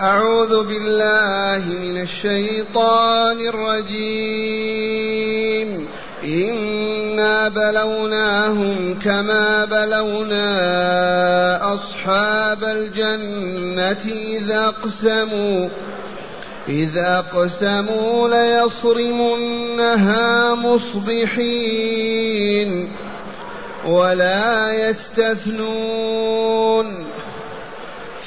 أعوذ بالله من الشيطان الرجيم. إنا بلوناهم كما بلونا أصحاب الجنة إذا أقسموا إذا أقسموا ليصرمنها مصبحين ولا يستثنون.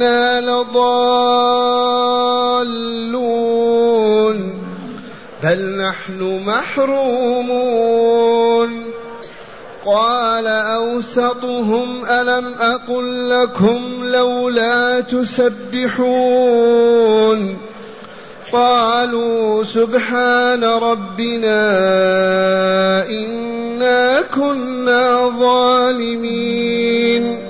إنا لضالون بل نحن محرومون. قال أوسطهم ألم أقل لكم لولا تسبحون؟ قالوا سبحان ربنا إنا كنا ظالمين.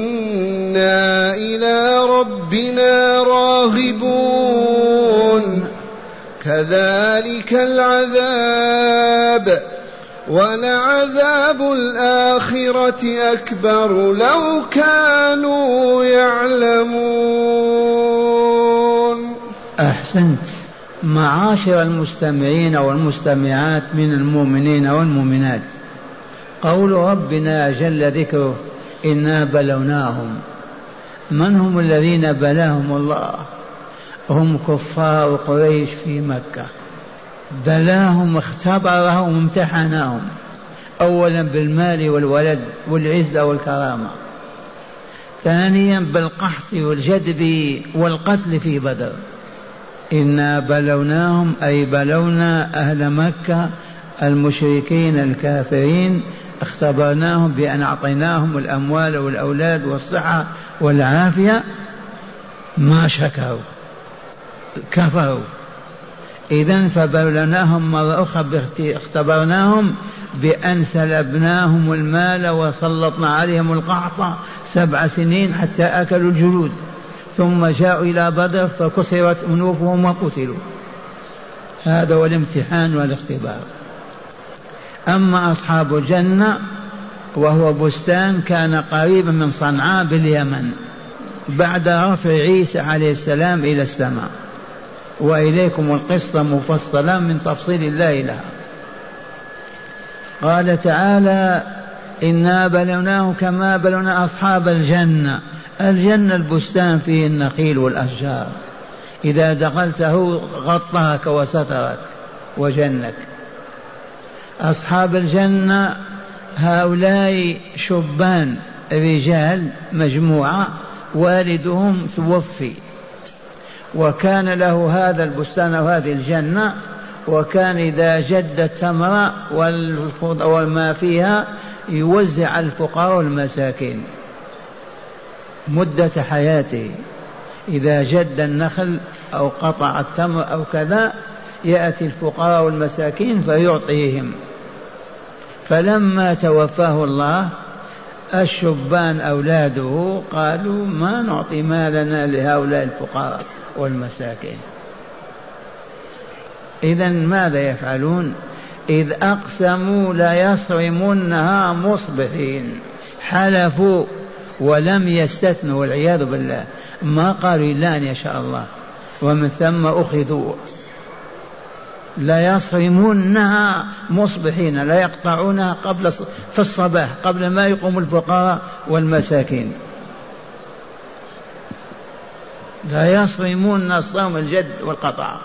إنا إلى ربنا راغبون كذلك العذاب ولعذاب الآخرة أكبر لو كانوا يعلمون أحسنت. معاشر المستمعين والمستمعات من المؤمنين والمؤمنات قول ربنا جل ذكره إنا بلوناهم من هم الذين بلاهم الله؟ هم كفار قريش في مكة. بلاهم اختبرهم امتحناهم. أولا بالمال والولد والعزة والكرامة. ثانيا بالقحط والجدب والقتل في بدر. إنا بلوناهم أي بلونا أهل مكة المشركين الكافرين. اختبرناهم بأن أعطيناهم الأموال والأولاد والصحة والعافية ما شكروا كفروا إذا فبلوناهم مرة أخرى اختبرناهم بأن سلبناهم المال وسلطنا عليهم القحط سبع سنين حتى أكلوا الجلود. ثم جاءوا إلى بدر فكسرت أنوفهم وقتلوا. هذا هو الامتحان والاختبار. أما أصحاب الجنة وهو بستان كان قريبا من صنعاء باليمن بعد رفع عيسى عليه السلام إلى السماء. وإليكم القصة مفصلة من تفصيل الله لها. قال تعالى إنا بلوناه كما بلونا أصحاب الجنة الجنة البستان فيه النخيل والأشجار. إذا دخلته غطاك وسترك وجنك. أصحاب الجنة هؤلاء شبان رجال مجموعة والدهم توفي. وكان له هذا البستان أو هذه الجنة وكان إذا جد التمر وما فيها يوزع الفقراء والمساكين. مدة حياته. إذا جد النخل أو قطع التمر أو كذا يأتي الفقراء والمساكين فيعطيهم. فلما توفاه الله الشبان أولاده قالوا ما نعطي مالنا لهؤلاء الفقراء والمساكين. إذا ماذا يفعلون؟ إذ أقسموا ليصرمنها مصبحين. حلفوا ولم يستثنوا والعياذ بالله. ما قالوا إلا أن يشاء الله. ومن ثم أخذوا. ليصرمنها مصبحين لا يقطعونها قبل في الصباح قبل ما يقوم الفقراء والمساكين. لا يصرمون الصوم الجد والقطع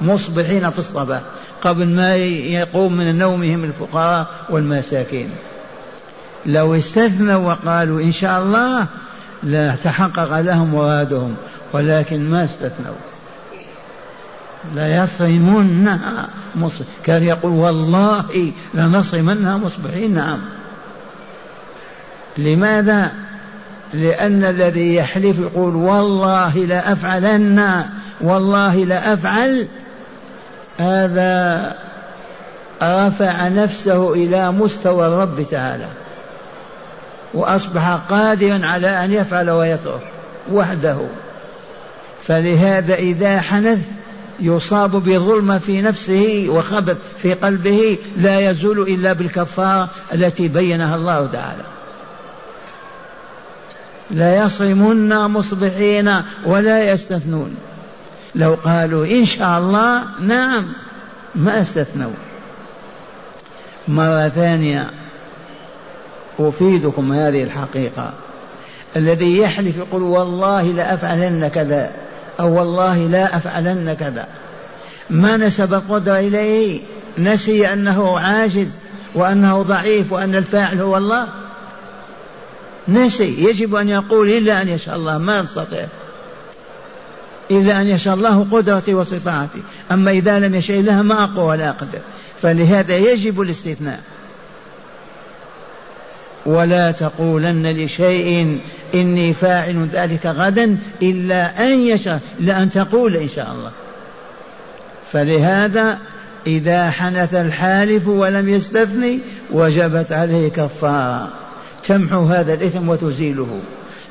مصبحين في الصباح قبل ما يقوم من نومهم الفقراء والمساكين. لو استثنوا وقالوا إن شاء الله لا تحقق لهم مرادهم ولكن ما استثنوا. لا يصرمنها مصبح. كان يقول والله لنصرمنها مصبحين. نعم. لماذا؟ لأن الذي يحلف يقول والله لأفعلن والله لأفعل. هذا رفع نفسه إلى مستوى الرب تعالى وأصبح قادرا على أن يفعل ويترك وحده. فلهذا إذا حنث يصاب بظلمة في نفسه وخبث في قلبه لا يزول إلا بالكفارة التي بينها الله تعالى. لا يصرمن مصبحين ولا يستثنون. لو قالوا إن شاء الله نعم ما استثنوا. مرة ثانية أفيدكم هذه الحقيقة. الذي يحلف يقول والله لأفعلن كذا. أو والله لا أفعلن كذا. ما نسب القدرة إليه نسي أنه عاجز وأنه ضعيف وأن الفاعل هو الله. نسي يجب أن يقول إلا أن يشاء الله ما نستطيع إلا أن يشاء الله قدرتي واستطاعتي أما إذا لم يشاء الله ما أقوى ولا أقدر. فلهذا يجب الاستثناء. ولا تقولن لشيء إني فاعل ذلك غدا إلا أن يشاء إلا أن تقول إن شاء الله. فلهذا إذا حنث الحالف ولم يستثني وجبت عليه كفارة تمحو هذا الإثم وتزيله.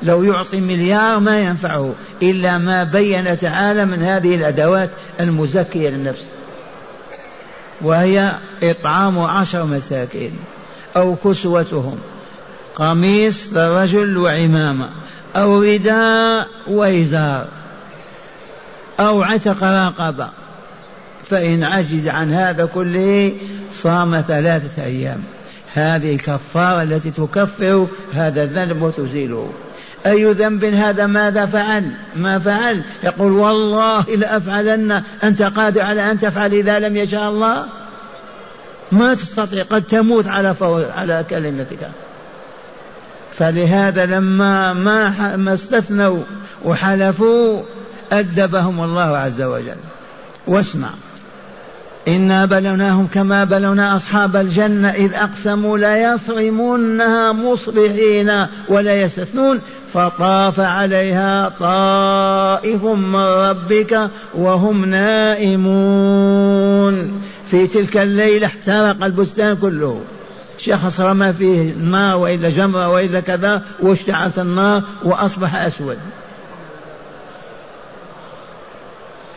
لو يعطي مليار ما ينفعه إلا ما بين تعالى من هذه الأدوات المزكية للنفس. وهي إطعام عشر مساكين أو كسوتهم. قميص للرجل وعمامة أو رداء وإزار أو عتق رقبة. فإن عجز عن هذا كله صام ثلاثة أيام. هذه الكفارة التي تكفر هذا الذنب وتزيله. أي ذنب هذا؟ ماذا فعل؟ ما فعل؟ يقول والله لأفعلن أنت قادر على أن تفعل إذا لم يشاء الله؟ ما تستطيع قد تموت على. على كلمتك. فلهذا لما ما ما استثنوا وحلفوا أدبهم الله عز وجل. واسمع. إنا بلوناهم كما بلونا أصحاب الجنة إذ أقسموا لا يصرمونها مصبحين ولا يستثنون. فطاف عليها طائف من ربك وهم نائمون. في تلك الليلة احترق البستان كله. شخص رمى فيه ماء وإلا جمرة وإلا كذا واشتعلت النار وأصبح أسود.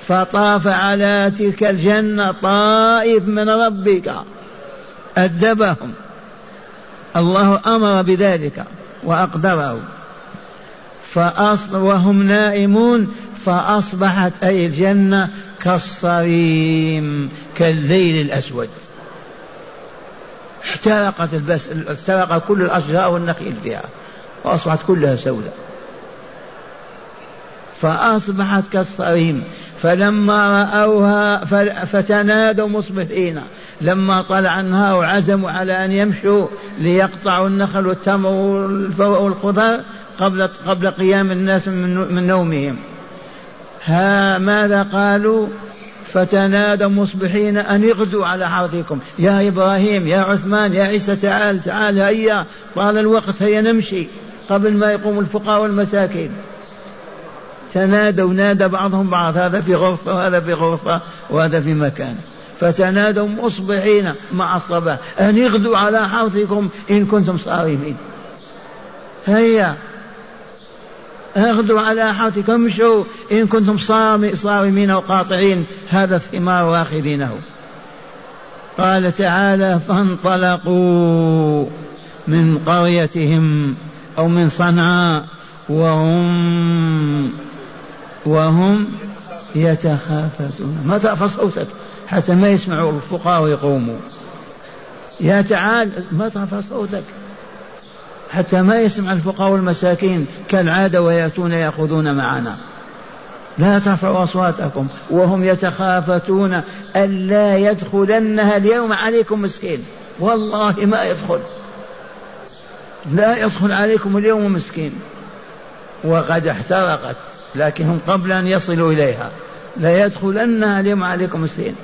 فطاف على تلك الجنة طائف من ربك. أدبهم. الله أمر بذلك وأقدره. فأصل وهم نائمون. فأصبحت أي الجنة كالصريم كالليل الأسود. احترقت البس احترق كل الأشجار والنخيل فيها وأصبحت كلها سوداء. فأصبحت كالصريم فلما رأوها فتنادوا مصبحين. لما طلع النهار عزموا على أن يمشوا ليقطعوا النخل والتمر والخضر قبل قبل قيام الناس من نومهم. ها ماذا قالوا؟ فتنادوا مصبحين أن اغدوا على حرثكم يا إبراهيم يا عثمان يا عيسى تعال تعال هيا. طال الوقت هيا نمشي. قبل ما يقوم الفقراء والمساكين. تنادوا نادى بعضهم بعض. هذا في غرفة وهذا في غرفة وهذا في مكان. فتنادوا مصبحين مع الصباح. أن اغدوا على حرثكم إن كنتم صارمين. هيا. اغدوا على حرثكم امشوا إن كنتم صارمين وقاطعين هذا الثمار واخذينه. قال تعالى فانطلقوا من قريتهم أو من صنعاء وهم وهم يتخافتون. ما ترفع صوتك حتى ما يسمعوا الفقراء ويقوموا. يا تعال ما ترفع صوتك. حتى ما يسمع الفقراء والمساكين كالعادة ويأتون يأخذون معنا. لا ترفعوا أصواتكم وهم يتخافتون ألا يدخلنها اليوم عليكم مسكين. والله ما يدخل. لا يدخل عليكم اليوم مسكين. وقد احترقت لكن هم قبل أن يصلوا إليها. لا يدخلنها اليوم عليكم مسكين.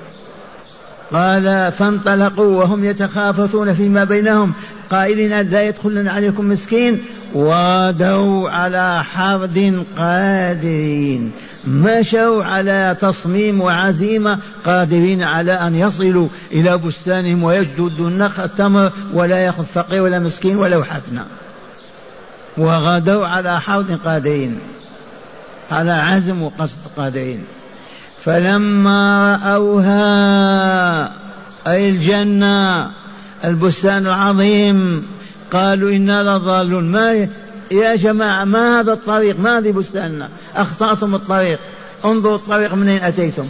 قال فانطلقوا وهم يتخافتون فيما بينهم قائلين لا يدخلن عليكم مسكين. وغدوا على حرد قادرين. مشوا على تصميم وعزيمة قادرين على أن يصلوا إلى بستانهم ويجدوا النخل التمر ولا يأخذ فقير ولا مسكين ولا حفنة وغدوا على حرد قادرين على عزم وقصد قادرين. فلما رأوها أي الجنة البستان العظيم قالوا إنا لضالون. ما يا جماعة ما هذا الطريق؟ ما هذه بستاننا؟ أخطأتم الطريق. انظروا الطريق منين أتيتم.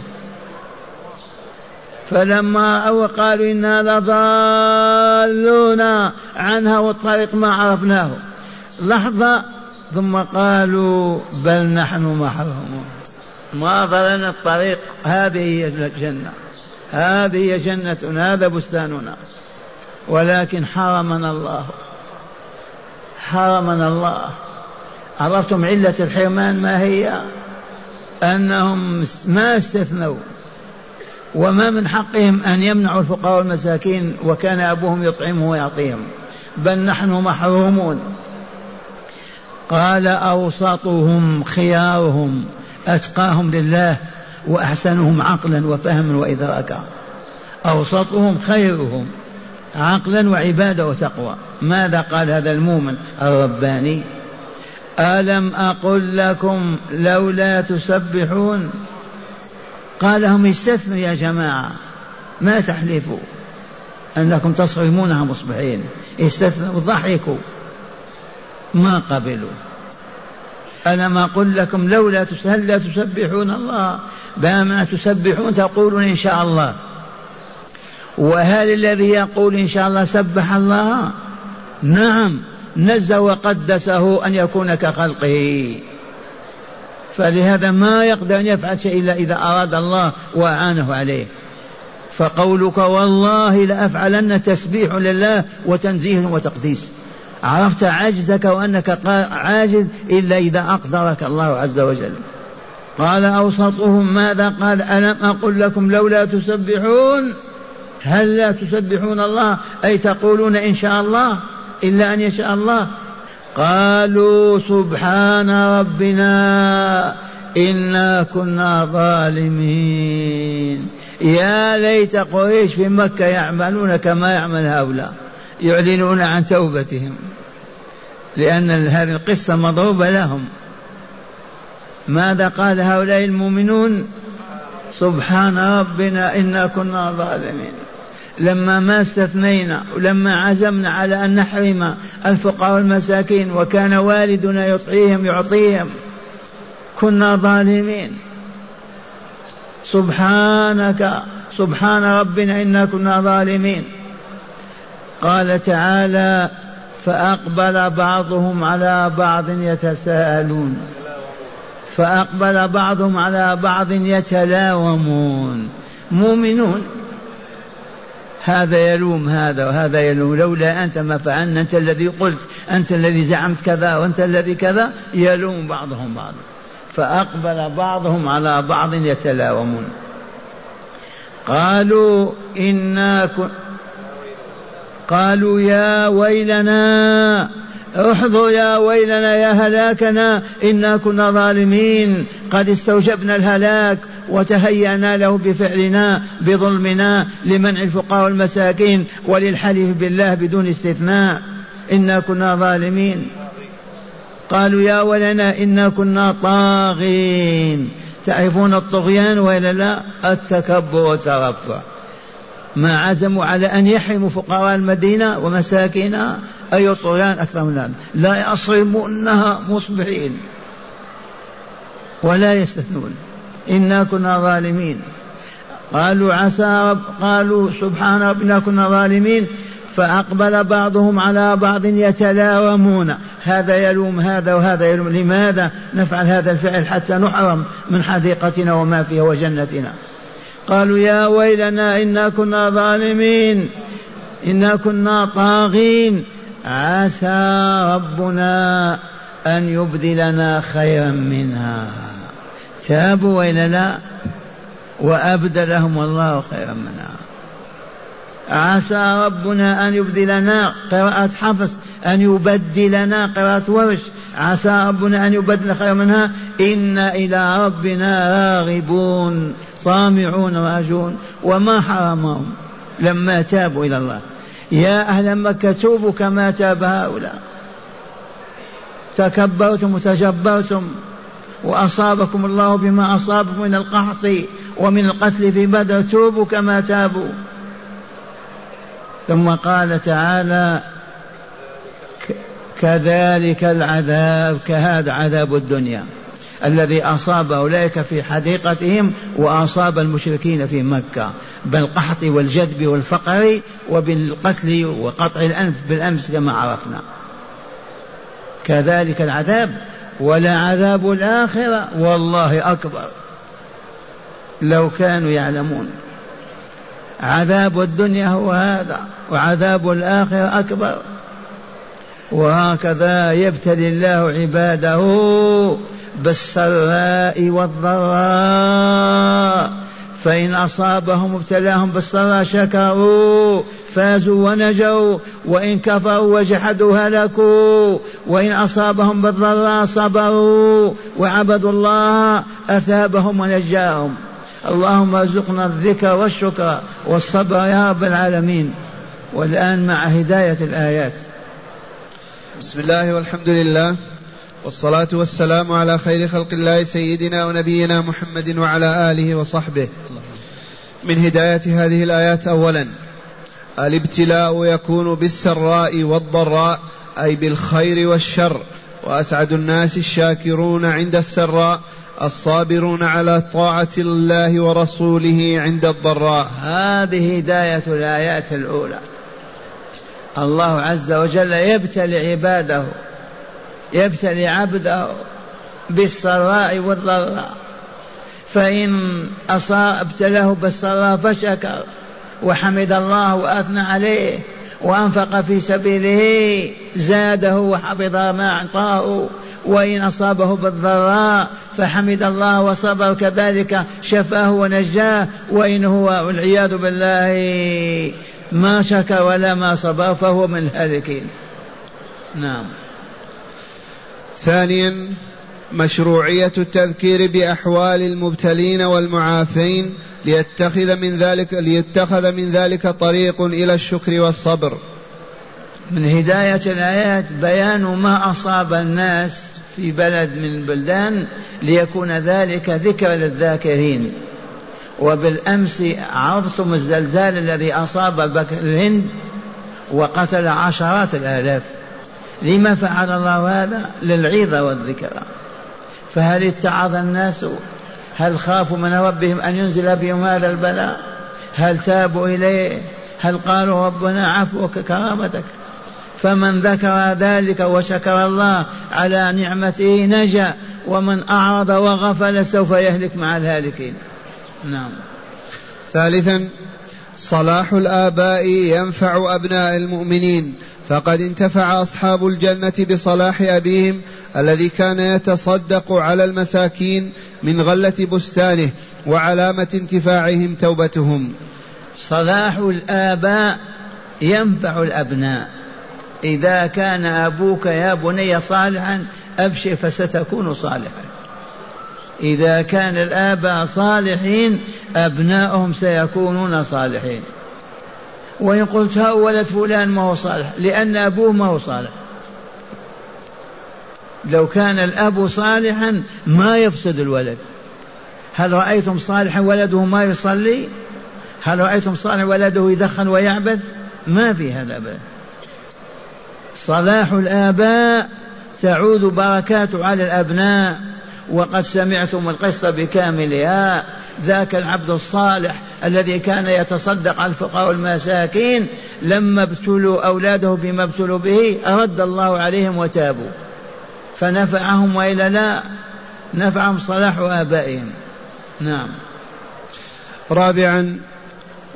فلما أو قالوا إنا لضالون عنها والطريق ما عرفناه. لحظة ثم قالوا بل نحن محرومون. ما ضلنا الطريق. هذه هي الجنة. هذه هي جنتنا. هذا بستاننا. ولكن حرمنا الله. حرمنا الله. عرفتم علة الحرمان ما هي؟ أنهم ما استثنوا. وما من حقهم أن يمنعوا الفقراء والمساكين وكان أبوهم يطعمهم ويعطيهم. بل نحن محرومون. قال أوسطهم خيارهم. أتقاهم لله وأحسنهم عقلا وفهما وإدراكا أوسطهم خيرهم عقلا وعبادة وتقوى. ماذا قال هذا المؤمن الرباني؟ ألم أقل لكم لولا تسبحون؟ قال هم استثنوا يا جماعة ما تحلفوا؟ أنكم تصرمونها مصبحين. استثنوا ضحكوا. ما قبلوا. ألم أقل لكم لولا هل لا تسبحون الله. بما تسبحون تقولون إن شاء الله. وهل الذي يقول إن شاء الله سبح الله؟ نعم. نزه وقدسه أن يكون كخلقه. فلهذا ما يقدر أن يفعل شيء إلا إذا أراد الله وأعانه عليه. فقولك والله لأفعلن تسبيح لله وتنزيه وتقديس. عرفت عجزك وأنك عاجز إلا إذا أقدرك الله عز وجل. قال أوسطهم ماذا؟ قال ألم أقل لكم لولا تسبحون؟ هل لا تسبحون الله؟ أي تقولون إن شاء الله؟ إلا أن يشاء الله. قالوا سبحان ربنا إنا كنا ظالمين. يا ليت قريش في مكة يعملون كما يعمل هؤلاء. يعلنون عن توبتهم لأن هذه القصة مضروبة لهم. ماذا قال هؤلاء المؤمنون؟ سبحان ربنا إنا كنا ظالمين. لما ما استثنينا ولما عزمنا على أن نحرم الفقراء والمساكين وكان والدنا يطعيهم يعطيهم كنا ظالمين. سبحانك سبحان ربنا إنا كنا ظالمين. قال تعالى فأقبل بعضهم على بعض يتساءلون. فأقبل بعضهم على بعض يتلاومون. مؤمنون. هذا يلوم هذا وهذا يلوم. لولا أنت ما فعلنا أنت الذي قلت أنت الذي زعمت كذا وأنت الذي كذا يلوم بعضهم بعضا فأقبل بعضهم على بعض يتلاومون. قالوا إنا كن قالوا يا ويلنا احضر يا ويلنا يا هلاكنا إنا كنا ظالمين قد استوجبنا الهلاك وتهيأنا له بفعلنا بظلمنا لمنع الفقراء والمساكين وللحلف بالله بدون استثناء. إنا كنا ظالمين. قالوا يا ولنا إنا كنا طاغين. تعرفون الطغيان وإلا لا؟ التكبر والترفع ما عزموا على أن يحرموا فقراء المدينة ومساكينها أي طغيان أكثر من هذا لا يصرمونها مصبحين ولا يستثنون. إنا كنا ظالمين. قالوا عسى رب قالوا سبحان ربنا كنا ظالمين. فأقبل بعضهم على بعض يتلاومون. هذا يلوم هذا وهذا يلوم. لماذا نفعل هذا الفعل حتى نحرم من حديقتنا وما فيها وجنتنا؟ قالوا يا ويلنا إنا كنا ظالمين إنا كنا طاغين. عسى ربنا أن يبدلنا خيرا منها. تابوا وإلا لا وأبدلهم الله خيرا منها. عسى ربنا أن يبدلنا. قراءة حفص أن يبدلنا. قراءة ورش عسى ربنا أن يبدل خيرا منها. إنا إلى ربنا راغبون. طامعون راجون. وما حرمهم لما تابوا إلى الله. يا أهل مكة توبوا كما تاب هؤلاء. تكبرتم وتجبرتم. وأصابكم الله بما أصابكم من القحط ومن القتل في بدر. توبوا كما تابوا. ثم قال تعالى كذلك العذاب كهذا عذاب الدنيا الذي أصاب أولئك في حديقتهم وأصاب المشركين في مكة بالقحط والجدب والفقر وبالقتل وقطع الأنف بالأمس كما عرفنا. كذلك العذاب ولا عذاب الآخرة والله أكبر. لو كانوا يعلمون. عذاب الدنيا هو هذا وعذاب الآخرة أكبر. وهكذا يبتلي الله عباده بالسراء والضراء. فإن أصابهم ابتلاهم بالسراء شكروا فازوا ونجوا وإن كفروا وجحدوا هلكوا وإن أصابهم بالضراء صبروا وعبدوا الله أثابهم ونجاهم. اللهم ارزقنا الذكر والشكر والصبر يا رب العالمين. والآن مع هداية الآيات. بسم الله والحمد لله والصلاة والسلام على خير خلق الله سيدنا ونبينا محمد وعلى آله وصحبه. من هداية هذه الآيات أولا الابتلاء يكون بالسراء والضراء أي بالخير والشر وأسعد الناس الشاكرون عند السراء الصابرون على طاعة الله ورسوله عند الضراء. هذه هداية الآيات الأولى. الله عز وجل يبتلي عباده يبتلي عبده بالسراء والضراء. فإن أصاب ابتلاه بالسراء فشكر وحمد الله وأثنى عليه وأنفق في سبيله زاده وحفظ ما أعطاه. وإن أصابه بالضراء فحمد الله وصبر كذلك شفاه ونجاه. وإن هو والعياذ بالله. ما شكر ولا ما صبر فهو من الهالكين. نعم. ثانيا مشروعية التذكير بأحوال المبتلين والمعافين ليتخذ من ذلك ليتخذ من ذلك طريق إلى الشكر والصبر. من هداية الآيات بيان ما أصاب الناس في بلد من البلدان ليكون ذلك ذكر للذاكرين. وبالأمس عرضتم الزلزال الذي أصاب الهند وقتل عشرات الآلاف. لما فعل الله هذا؟ للعظة والذكرى. فهل اتعظ الناس؟ هل خافوا من ربهم أن ينزل بهم هذا البلاء؟ هل تابوا إليه؟ هل قالوا ربنا عفوك كرامتك؟ فمن ذكر ذلك وشكر الله على نعمته نجا ومن أعرض وغفل سوف يهلك مع الهالكين. نعم. ثالثا صلاح الآباء ينفع أبناء المؤمنين. فقد انتفع أصحاب الجنة بصلاح أبيهم الذي كان يتصدق على المساكين من غلة بستانه وعلامة انتفاعهم توبتهم. صلاح الآباء ينفع الأبناء. إذا كان أبوك يا بني صالحا أبشر فستكون صالحا. إذا كان الآباء صالحين أبناؤهم سيكونون صالحين. وإن قلت ها ولد فلان ما هو صالح لأن أبوه ما هو صالح. لو كان الأب صالحا ما يفسد الولد. هل رأيتم صالحا ولده ما يصلي؟ هل رأيتم صالح ولده يدخن ويعبث ما في هذا أبدا. صلاح الآباء تعود بركاته على الأبناء. وقد سمعتم القصة بكاملها ذاك العبد الصالح الذي كان يتصدق على الفقراء والمساكين لما ابتلوا أولاده بما ابتلوا به أرد الله عليهم وتابوا. فنفعهم وإلا لا نفعهم صلاح آبائهم. نعم. رابعا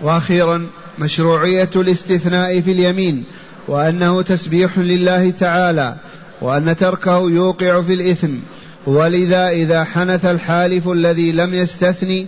وأخيرا مشروعية الاستثناء في اليمين وأنه تسبيح لله تعالى وأن تركه يوقع في الإثم. ولذا إذا حنث الحالف الذي لم يستثني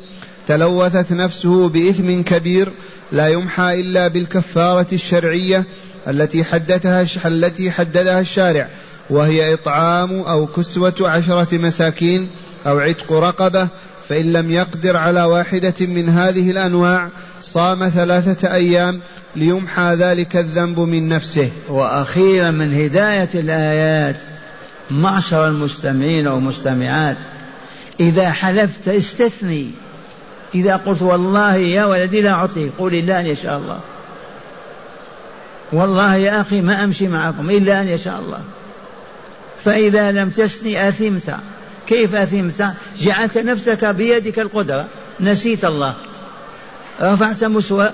تلوثت نفسه بإثم كبير لا يمحى إلا بالكفارة الشرعية التي حددها التي حددها الشارع وهي إطعام أو كسوة عشرة مساكين أو عتق رقبة فإن لم يقدر على واحدة من هذه الأنواع صام ثلاثة أيام ليمحى ذلك الذنب من نفسه. وأخيرا من هداية الآيات معشر المستمعين والمستمعات. إذا حلفت استثني. إذا قلت والله يا ولدي لا أعطيك قولي لا أن يشاء الله. والله يا أخي ما أمشي معكم إلا أن يشاء الله. فإذا لم تسني أثمت. كيف أثمت؟ جعلت نفسك بيدك القدرة. نسيت الله. رفعت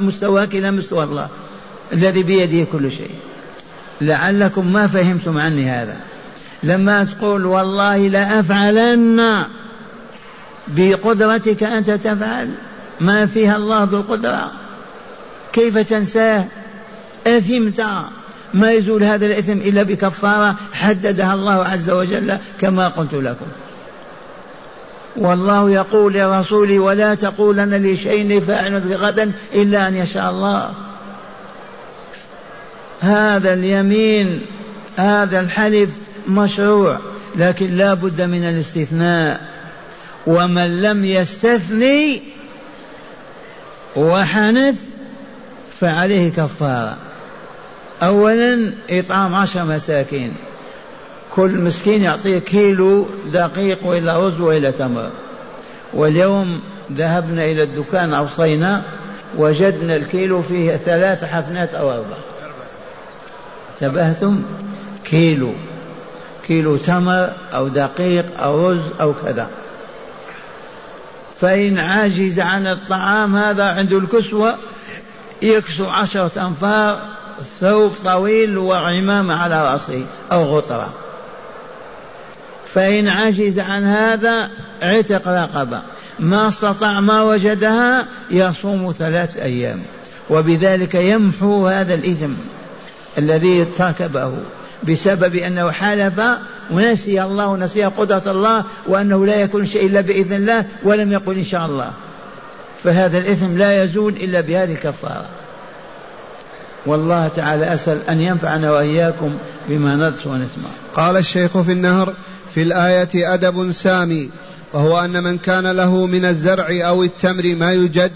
مستواك إلى مستوى الله. الذي بيده كل شيء. لعلكم ما فهمتم عني هذا. لما تقول والله لا أفعلن بقدرتك أنت تفعل ما فيها الله ذو القدرة. كيف تنساه؟ أثمت. ما يزول هذا الإثم إلا بكفارة حددها الله عز وجل كما قلت لكم. والله يقول لرسوله ولا تقولن لشيء فاعل غدا إلا أن يشاء الله. هذا اليمين هذا الحلف مشروع لكن لا بد من الاستثناء. ومن لم يستثني وحنث فعليه كفارة. أولا إطعام عشر مساكين. كل مسكين يعطيه كيلو دقيق وإلا رز وإلا تمر. واليوم ذهبنا إلى الدكان أوصينا وجدنا الكيلو فيه ثلاث حفنات أو أربع انتبهتم؟ كيلو. كيلو تمر أو دقيق أو رز أو كذا. فإن عجز عن الطعام هذا عنده الكسوة يكسو عشرة أنفار ثوب طويل وعمامة على رأسه أو غطرة. فإن عجز عن هذا عتق رقبة. ما استطاع ما وجدها يصوم ثلاث أيام. وبذلك يمحو هذا الإثم الذي ارتكبه بسبب أنه حلف ونسي الله ونسي قدرة الله وأنه لا يكون شيء إلا بإذن الله ولم يقل إن شاء الله. فهذا الإثم لا يزول إلا بهذه الكفارة. والله تعالى أسأل أن ينفعنا وإياكم بما ندرس ونسمع. قال الشيخ في النهر في الآية أدب سامي وهو أن من كان له من الزرع أو التمر ما يجد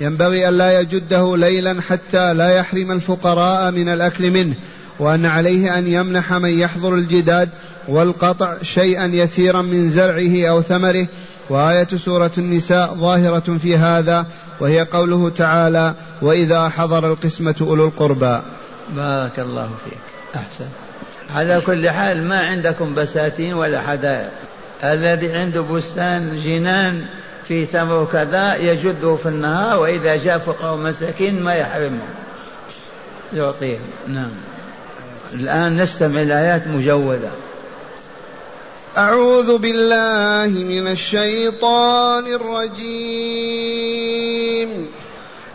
ينبغي أن لا يجده ليلا حتى لا يحرم الفقراء من الأكل منه. وأن عليه أن يمنح من يحضر الجداد والقطع شيئا يسيرا من زرعه أو ثمره. وآية سورة النساء ظاهرة في هذا وهي قوله تعالى وإذا حضر القسمة أولو القربى بارك الله فيك. أحسن. على كل حال ما عندكم بساتين ولا حدائق. الذي عنده بستان جنان في تمر كذا يجده في النهار وإذا جاء فقراء مساكين ما يحرمهم يعطيهم نعم. الآن نستمع الآيات مجودة. أعوذ بالله من الشيطان الرجيم.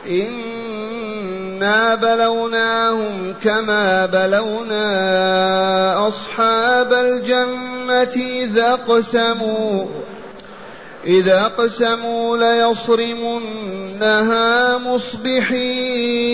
إنا بلوناهم كما بلونا أصحاب الجنة إذا اقسموا. إذا اقسموا ليصرمنها مصبحين.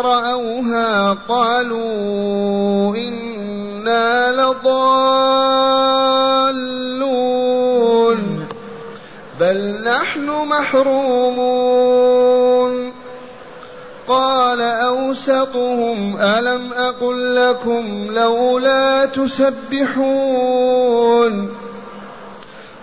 رأوها قالوا إنا لضالون بل نحن محرومون. قال أوسطهم ألم أقل لكم لولا تسبحون؟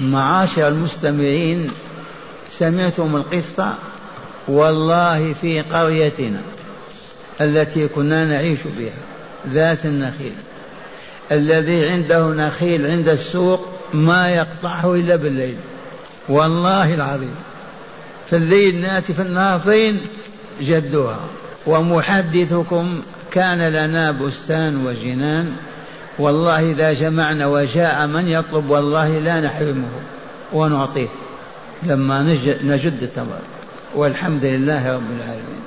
معاشر المستمعين سمعتم القصة؟ والله في قريتنا التي كنا نعيش بها ذات النخيل. الذي عنده نخيل عند السوق ما يقطعه إلا بالليل. والله العظيم. في الليل ناتي في النهار فين جدها. ومحدثكم كان لنا بستان وجنان. والله إذا جمعنا وجاء من يطلب والله لا نحرمه ونعطيه. لما نجد الثمر والحمد لله رب العالمين.